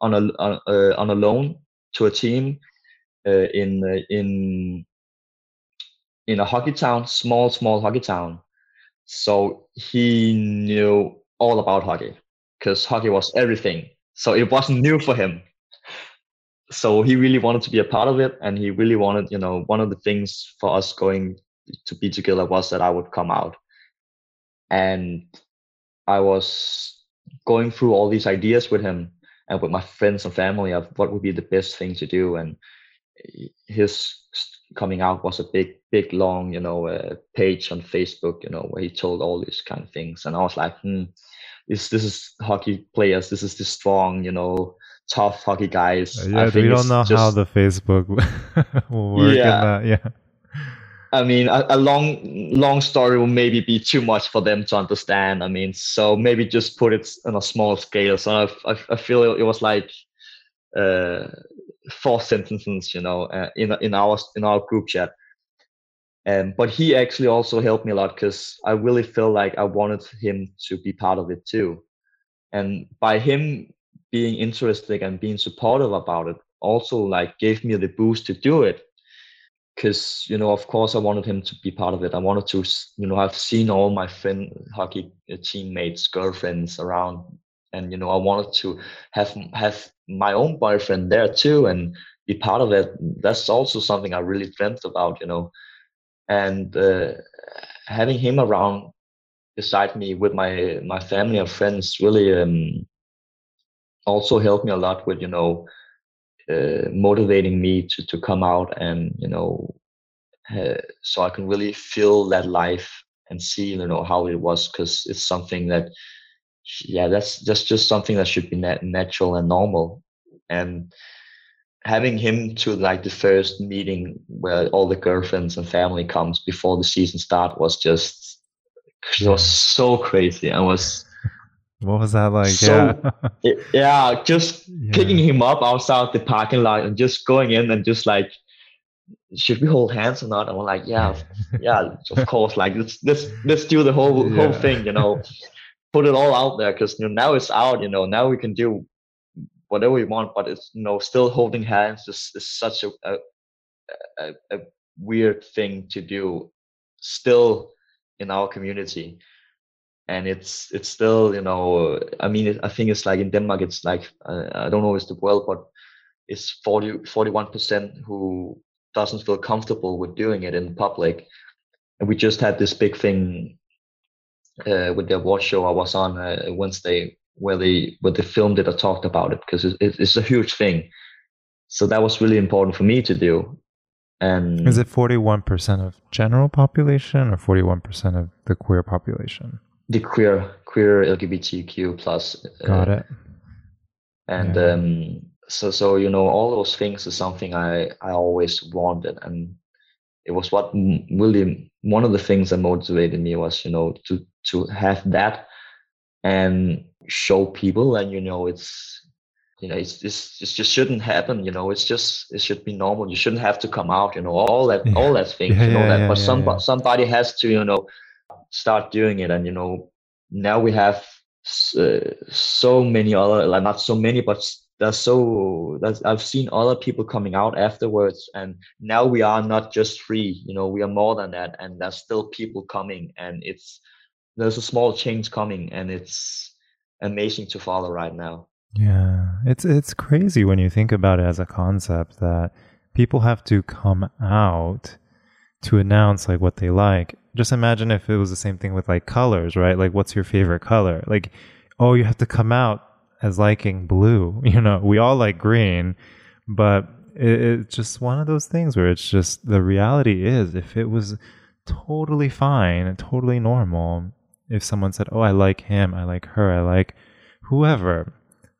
on a on, uh, on a loan to a team uh, in uh, in in a hockey town small small hockey town so he knew all about hockey because hockey was everything. So it wasn't new for him. So he really wanted to be a part of it. And he really wanted, you know, one of the things for us going to be together was that I would come out. And I was going through all these ideas with him and with my friends and family of what would be the best thing to do. And his coming out was a big, big, long, you know, uh, page on Facebook, you know, where he told all these kind of things, and I was like, hmm, this this is hockey players, this is the strong, you know, tough hockey guys. Yeah, we don't know just, how the Facebook will work. Yeah, yeah. I mean, a, a, long, long story will maybe be too much for them to understand. I mean, so maybe just put it on a small scale. So I, I, I feel it was like uh, four sentences, you know, uh, in in our in our group chat. Um, but he actually also helped me a lot because I really feel like I wanted him to be part of it too. and by him being interested and being supportive about it also like gave me the boost to do it. Because you know of course i wanted him to be part of it. I wanted to you know i've seen all my friend hockey uh, teammates girlfriends around and you know i wanted to have have my own boyfriend there too and be part of it. That's also something i really dreamt about you know. And uh, having him around beside me with my my family and friends really um, also helped me a lot with you know uh, motivating me to to come out and you know uh, so I can really feel that life and see you know how it was because it's something that yeah that's that's just something that should be nat- natural and normal. And having him to like the first meeting where all the girlfriends and family comes before the season start was just it was so crazy. I was what was that like? So, yeah. yeah, just yeah. picking him up outside the parking lot and just going in and just like, should we hold hands or not? And we're like, yeah, yeah, of course. Like let's let's let's do the whole yeah. whole thing, you know, put it all out there because you know now it's out, you know, now we can do whatever we want, but it's you know still holding hands is, is such a, a a, a weird thing to do still in our community and it's it's still you know i mean i think it's like in denmark it's like uh, i don't know it's the world but it's 40 41% who doesn't feel comfortable with doing it in public. And we just had this big thing uh, with the award show i was on uh, wednesday where they where they filmed it or talked about it because it, it's a huge thing. So that was really important for me to do. And is it 41% of general population or 41% of the queer population the queer queer LGBTQ plus. Uh, Got it. And yeah. um, so so you know all those things is something I I always wanted, and it was what really one of the things that motivated me was you know to to have that and show people, and you know it's you know it's, it's it just shouldn't happen you know it's just it should be normal you shouldn't have to come out you know all that yeah. all that things yeah, you know that but some somebody has to you know start doing it. And you know now we have uh, so many other like not so many but there's so that's, i've seen other people coming out afterwards. And now we are not just free you know we are more than that. And there's still people coming. And it's there's a small change coming. And it's amazing to follow right now. Yeah. It's it's crazy when you think about it as a concept that people have to come out to announce like what they like just imagine if it was the same thing with like colors, right? Like, what's your favorite color? Like, oh, you have to come out as liking blue. You know, we all like green, but it, it's just one of those things where it's just the reality is if it was totally fine totally normal, if someone said, oh, I like him, I like her, I like whoever,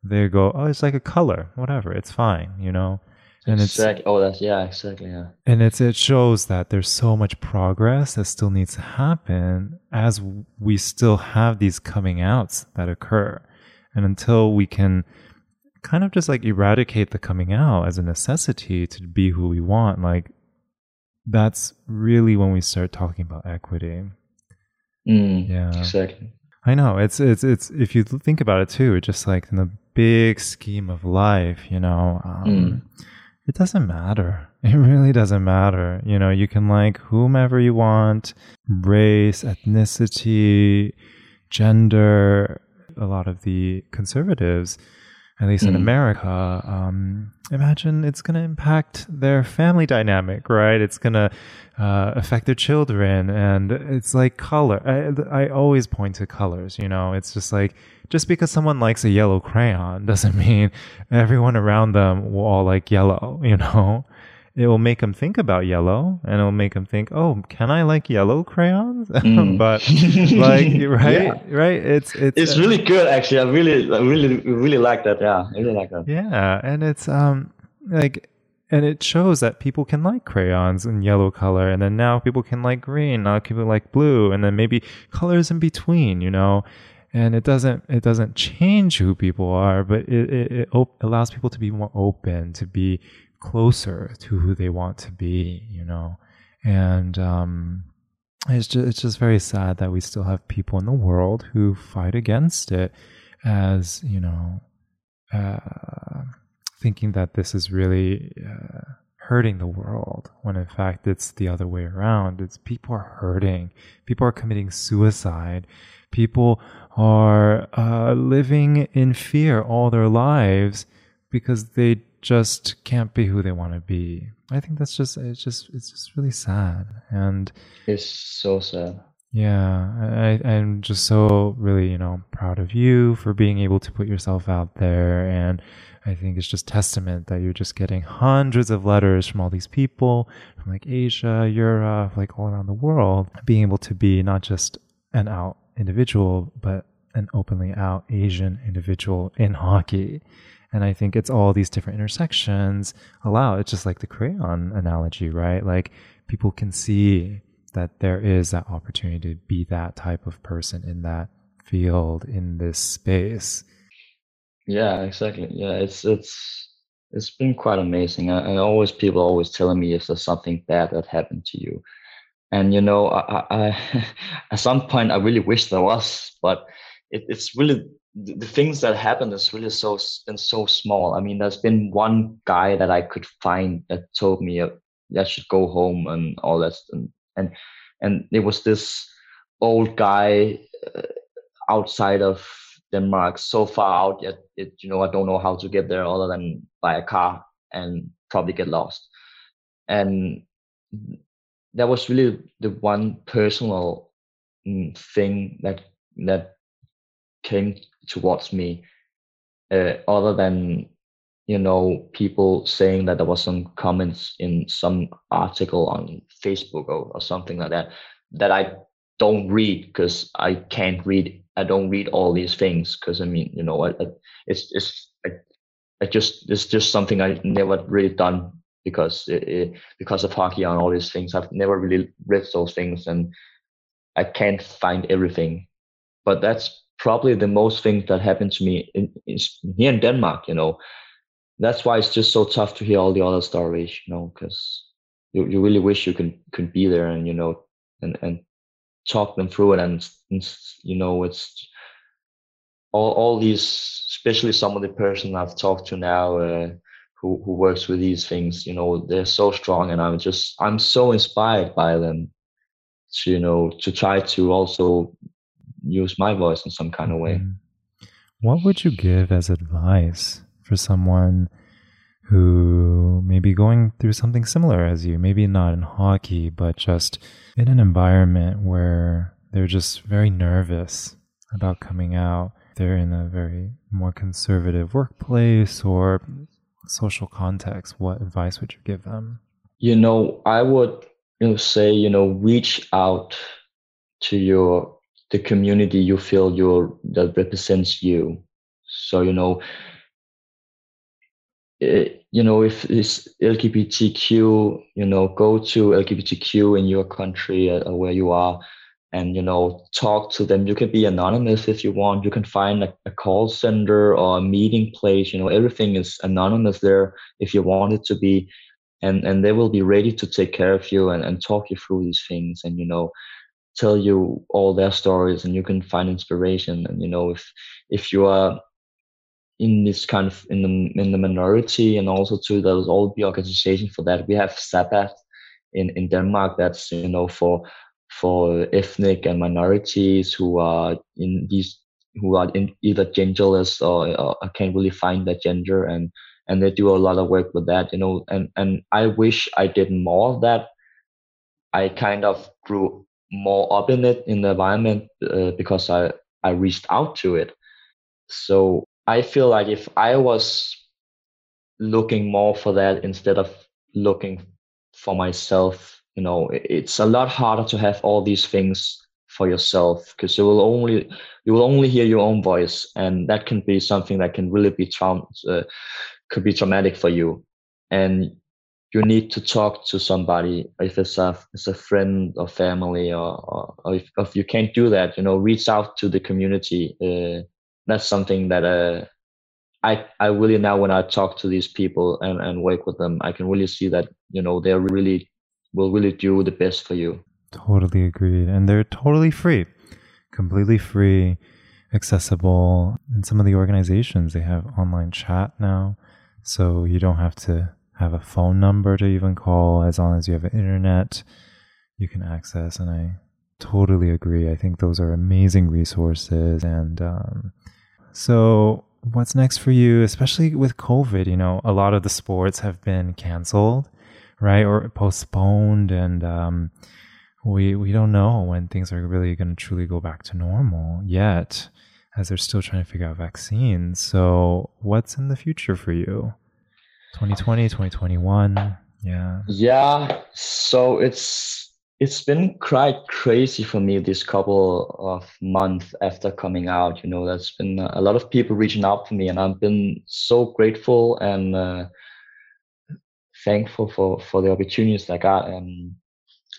they go, oh, it's like a color, whatever, it's fine, you know? And exactly. it's oh that's yeah exactly yeah. and it's it shows that there's so much progress that still needs to happen as we still have these coming outs that occur. And until we can kind of just like eradicate the coming out as a necessity to be who we want like that's really when we start talking about equity. Mm, yeah. exactly. I know. It's it's it's if you think about it too it's just like in the big scheme of life you know um, mm it doesn't matter. It really doesn't matter. You know, you can like whomever you want, race, ethnicity, gender. A lot of the conservatives, at least mm. in America, um, imagine it's going to impact their family dynamic, right? It's going to uh, affect their children. And it's like color. I, I always point to colors, you know, it's just like, just because someone likes a yellow crayon doesn't mean everyone around them will all like yellow, you know? It will make them think about yellow and it'll make them think, oh, can I like yellow crayons? Mm. but like, right, yeah. right. It's, it's, it's uh, really good. Actually. I really, I really, really like that. Yeah. I really like that. Yeah. And it's, um, like, and it shows that people can like crayons in yellow color and then now people can like green now people like blue and then maybe colors in between you know and it doesn't it doesn't change who people are but it, it, it op- allows people to be more open to be closer to who they want to be you know? And um, it's just it's just very sad that we still have people in the world who fight against it as you know uh, thinking that this is really uh, hurting the world when in fact it's the other way around. It's people are hurting. People are committing suicide. People are uh, living in fear all their lives because they just can't be who they want to be i think that's just it's just it's just really sad and it's so sad yeah, I, I'm just so really, you know, proud of you for being able to put yourself out there. And I think it's just testament that you're just getting hundreds of letters from all these people from like Asia, Europe, like all around the world, being able to be not just an out individual, but an openly out Asian individual in hockey. And I think it's all these different intersections. Allow it's just like the crayon analogy, right? Like people can see that there is that opportunity to be that type of person in that field in this space. Yeah exactly. Yeah it's it's it's been quite amazing. And always people always telling me if there's something bad that happened to you. And you know i, I at some point i really wish there was but it, it's really the things that happened is really so and so small i mean there's been one guy that i could find that told me uh, I should go home and all that and and and it was this old guy uh, outside of Denmark, so far out yet it, you know I don't know how to get there other than by a car and probably get lost. And that was really the one personal mm, thing that that came towards me, uh, other than you know, people saying that there was some comments in some article on Facebook or, or something like that that I don't read because I can't read. I don't read all these things because I mean, you know, I, I, it's it's I, I just it's just something I never really done because it, it, because of hockey and all these things. I've never really read those things and I can't find everything. But that's probably the most things that happened to me in, in here in Denmark. You know, that's why it's just so tough to hear all the other stories, you know, because you, you really wish you can could be there and you know and and talk them through it and, and you know it's all all these especially some of the person I've talked to now uh, who who works with these things, you know, they're so strong and I'm just I'm so inspired by them to you know to try to also use my voice in some kind of way. Mm-hmm. What would you give as advice for someone who may be going through something similar as you, maybe not in hockey, but just in an environment where they're just very nervous about coming out. They're in a very more conservative workplace or social context. What advice would you give them? You know, I would you know, say, you know, reach out to your the community you feel your that represents you. So, you know, Eh, you know, if this LGBTQ, you know, go to LGBTQ in your country uh, where you are and, you know, talk to them. You can be anonymous if you want. You can find a, a call center or a meeting place. You know, everything is anonymous there if you want it to be. And, and they will be ready to take care of you and, and talk you through these things and, you know, tell you all their stories and you can find inspiration. And, you know, if, if you are in this kind of in the in the minority and also too there's all the organization for that. We have Sabaah in in Denmark that's you know for for ethnic and minorities who are in these who are in either genderless or, or can't really find their gender and and they do a lot of work with that you know. And and I wish I did more of that. I kind of grew more up in it in the environment uh, because I I reached out to it. So I feel like if I was looking more for that instead of looking for myself, you know, it's a lot harder to have all these things for yourself because you will only you will only hear your own voice, and that can be something that can really be traum uh, could be traumatic for you, and you need to talk to somebody if it's a it's a friend or family or, or, or if, if you can't do that you know reach out to the community uh, that's something that uh, I I really now when I talk to these people and and work with them, I can really see that you know they're really will really do the best for you. Totally agreed, and they're totally free, completely free. accessible. And some of the organizations, they have online chat now. So you don't have to have a phone number to even call as long as you have internet you can access. And I totally agree. I think those are amazing resources. And um, so, what's next for you, especially with COVID? You know, a lot of the sports have been canceled, right, or postponed, and um, we we don't know when things are really going to truly go back to normal yet, as they're still trying to figure out vaccines. So, what's in the future for you? 2020, 2021. Yeah. Yeah. So it's it's been quite crazy for me this couple of months after coming out. You know, there's been a lot of people reaching out to me, and I've been so grateful and uh, thankful for for the opportunities I got. And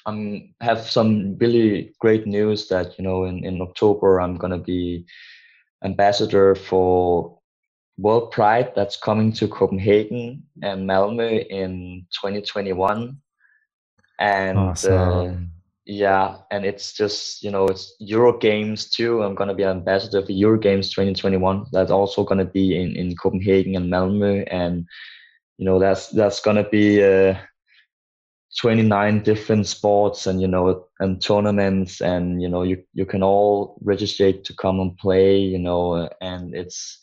I'm have some really great news that you know in in October I'm gonna be ambassador for World Pride that's coming to Copenhagen and Malmö in 2021 and awesome. uh, yeah and it's just you know it's euro games too. I'm going to be ambassador for euro games 2021 that's also going to be in in copenhagen and malmö. And you know that's that's going to be uh 29 different sports and you know and tournaments. And you know you you can all register to come and play you know and it's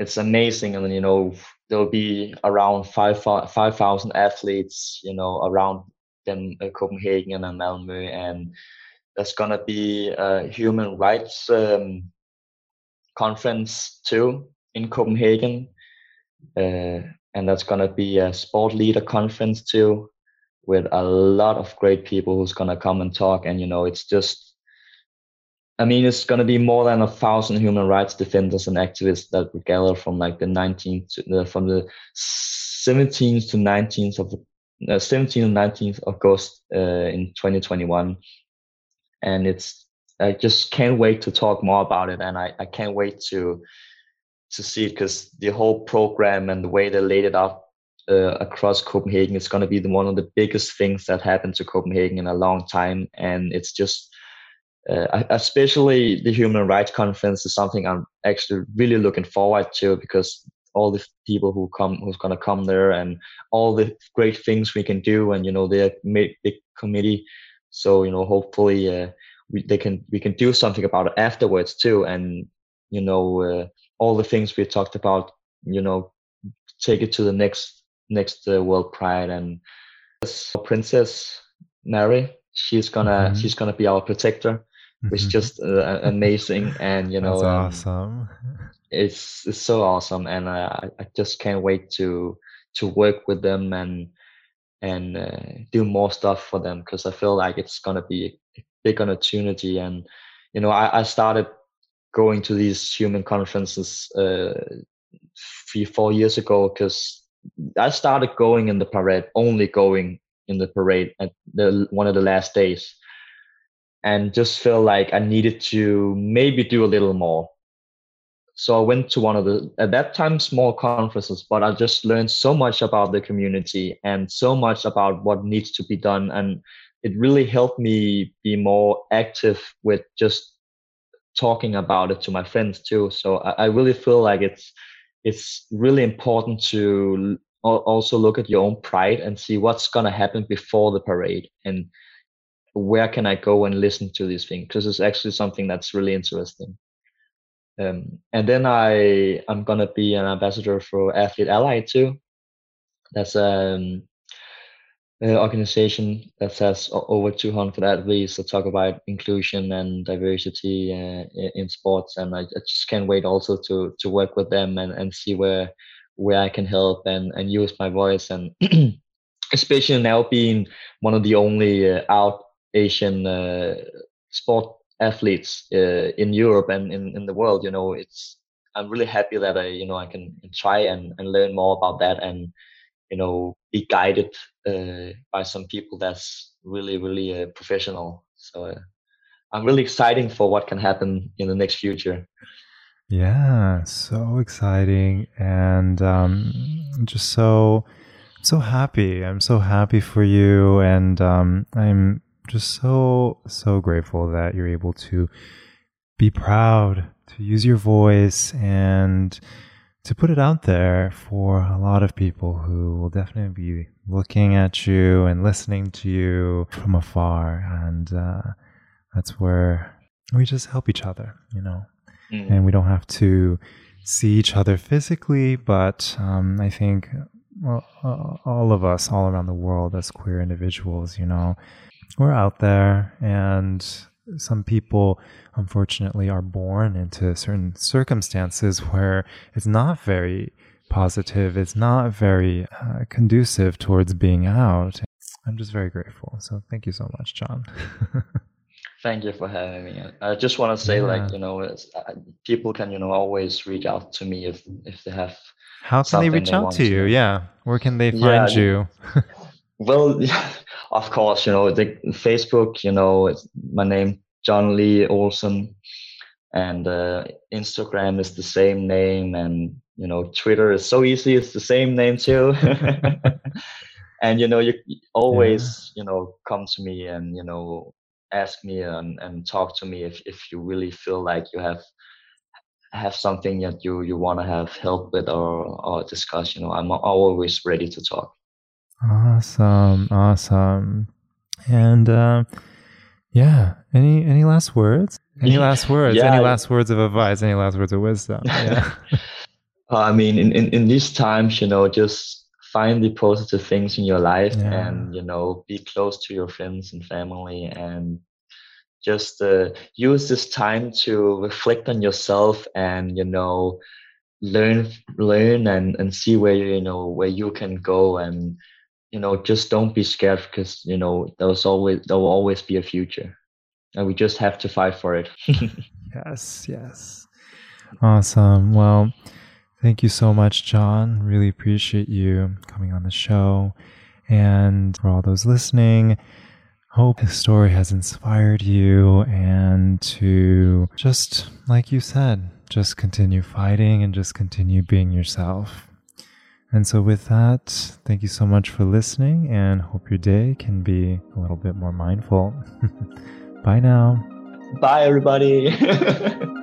it's amazing. And you know there'll be around 5 5000 athletes you know around them uh, Copenhagen and Malmö, and there's gonna be a human rights um, conference too in Copenhagen, uh, and that's gonna be a sport leader conference too, with a lot of great people who's gonna come and talk. And you know, it's just I mean, it's going to be more than a thousand human rights defenders and activists that would gather from like the 19th, to, uh, from the 17th to 19th of uh, 17th and 19th August uh, in 2021. And it's, I just can't wait to talk more about it. And I, I can't wait to, to see it because the whole program and the way they laid it out uh, across Copenhagen is going to be the, one of the biggest things that happened to Copenhagen in a long time. And it's just, uh, especially the human rights conference is something I'm actually really looking forward to because all the people who come who's going to come there and all the great things we can do and you know they're big committee so you know hopefully uh, we they can we can do something about it afterwards too and you know uh, all the things we talked about you know take it to the next next uh, world pride and princess mary she's gonna mm-hmm. she's gonna be our protector which mm-hmm. just uh, amazing and you know That's awesome it's it's so awesome, and I I just can't wait to to work with them and and uh, do more stuff for them because I feel like it's gonna be a big opportunity. And you know, I, I started going to these human conferences uh, three four years ago because I started going in the parade, only going in the parade at the one of the last days, and just feel like I needed to maybe do a little more so I went to one of the, at that time, small conferences, but I just learned so much about the community and so much about what needs to be done. And it really helped me be more active with just talking about it to my friends too. So I, I really feel like it's, it's really important to also look at your own pride and see what's going to happen before the parade and where can I go and listen to these things because it's actually something that's really interesting. Um, and then I I'm gonna be an ambassador for Athlete Ally too. That's um, an organization that has over 200 athletes that talk about inclusion and diversity uh, in sports, and I, I, just can't wait also to to work with them and, and see where where I can help and and use my voice and especially now being one of the only uh, out Asian uh, sport athletes uh, in Europe and in, in the world, you know, it's I'm really happy that I you know I can try and, and learn more about that and you know be guided uh, by some people that's really really uh, professional. So uh, I'm really excited for what can happen in the next future. Yeah, so exciting and um, just so so happy. I'm so happy for you, and um, I'm just so so grateful that you're able to be proud to use your voice and to put it out there for a lot of people who will definitely be looking at you and listening to you from afar. And uh, that's where we just help each other, you know, mm. and we don't have to see each other physically, but um, I think well, all of us, all around the world, as queer individuals, you know, we're out there, and some people, unfortunately, are born into certain circumstances where it's not very positive, it's not very uh, conducive towards being out. I'm just very grateful. So, thank you so much, John. Thank you for having me. I just want to say, yeah. like, you know, uh, people can, you know, always reach out to me if if they have. How can they reach they out to you? To. Yeah, where can they find yeah. you? well, of course, you know, the Facebook. You know, it's my name John Lee Olsen, and uh, Instagram is the same name, and you know, Twitter is so easy. It's the same name too. and you know, you always, yeah. you know, come to me and you know ask me and, and talk to me if, if you really feel like you have have something that you you want to have help with or or discuss you know i'm always ready to talk awesome awesome. And uh, yeah any any last words? Any last words? Yeah, any last words of advice? Any last words of wisdom? Yeah. I mean in, in in these times you know just find the positive things in your life yeah. and you know be close to your friends and family and just uh, use this time to reflect on yourself and you know learn learn and and see where you know where you can go and you know just don't be scared because you know there's always there will always be a future and we just have to fight for it yes yes awesome well Thank you so much, John. Really appreciate you coming on the show. And for all those listening, hope this story has inspired you and to just, like you said, just continue fighting and just continue being yourself. And so, with that, thank you so much for listening and hope your day can be a little bit more mindful. Bye now. Bye, everybody.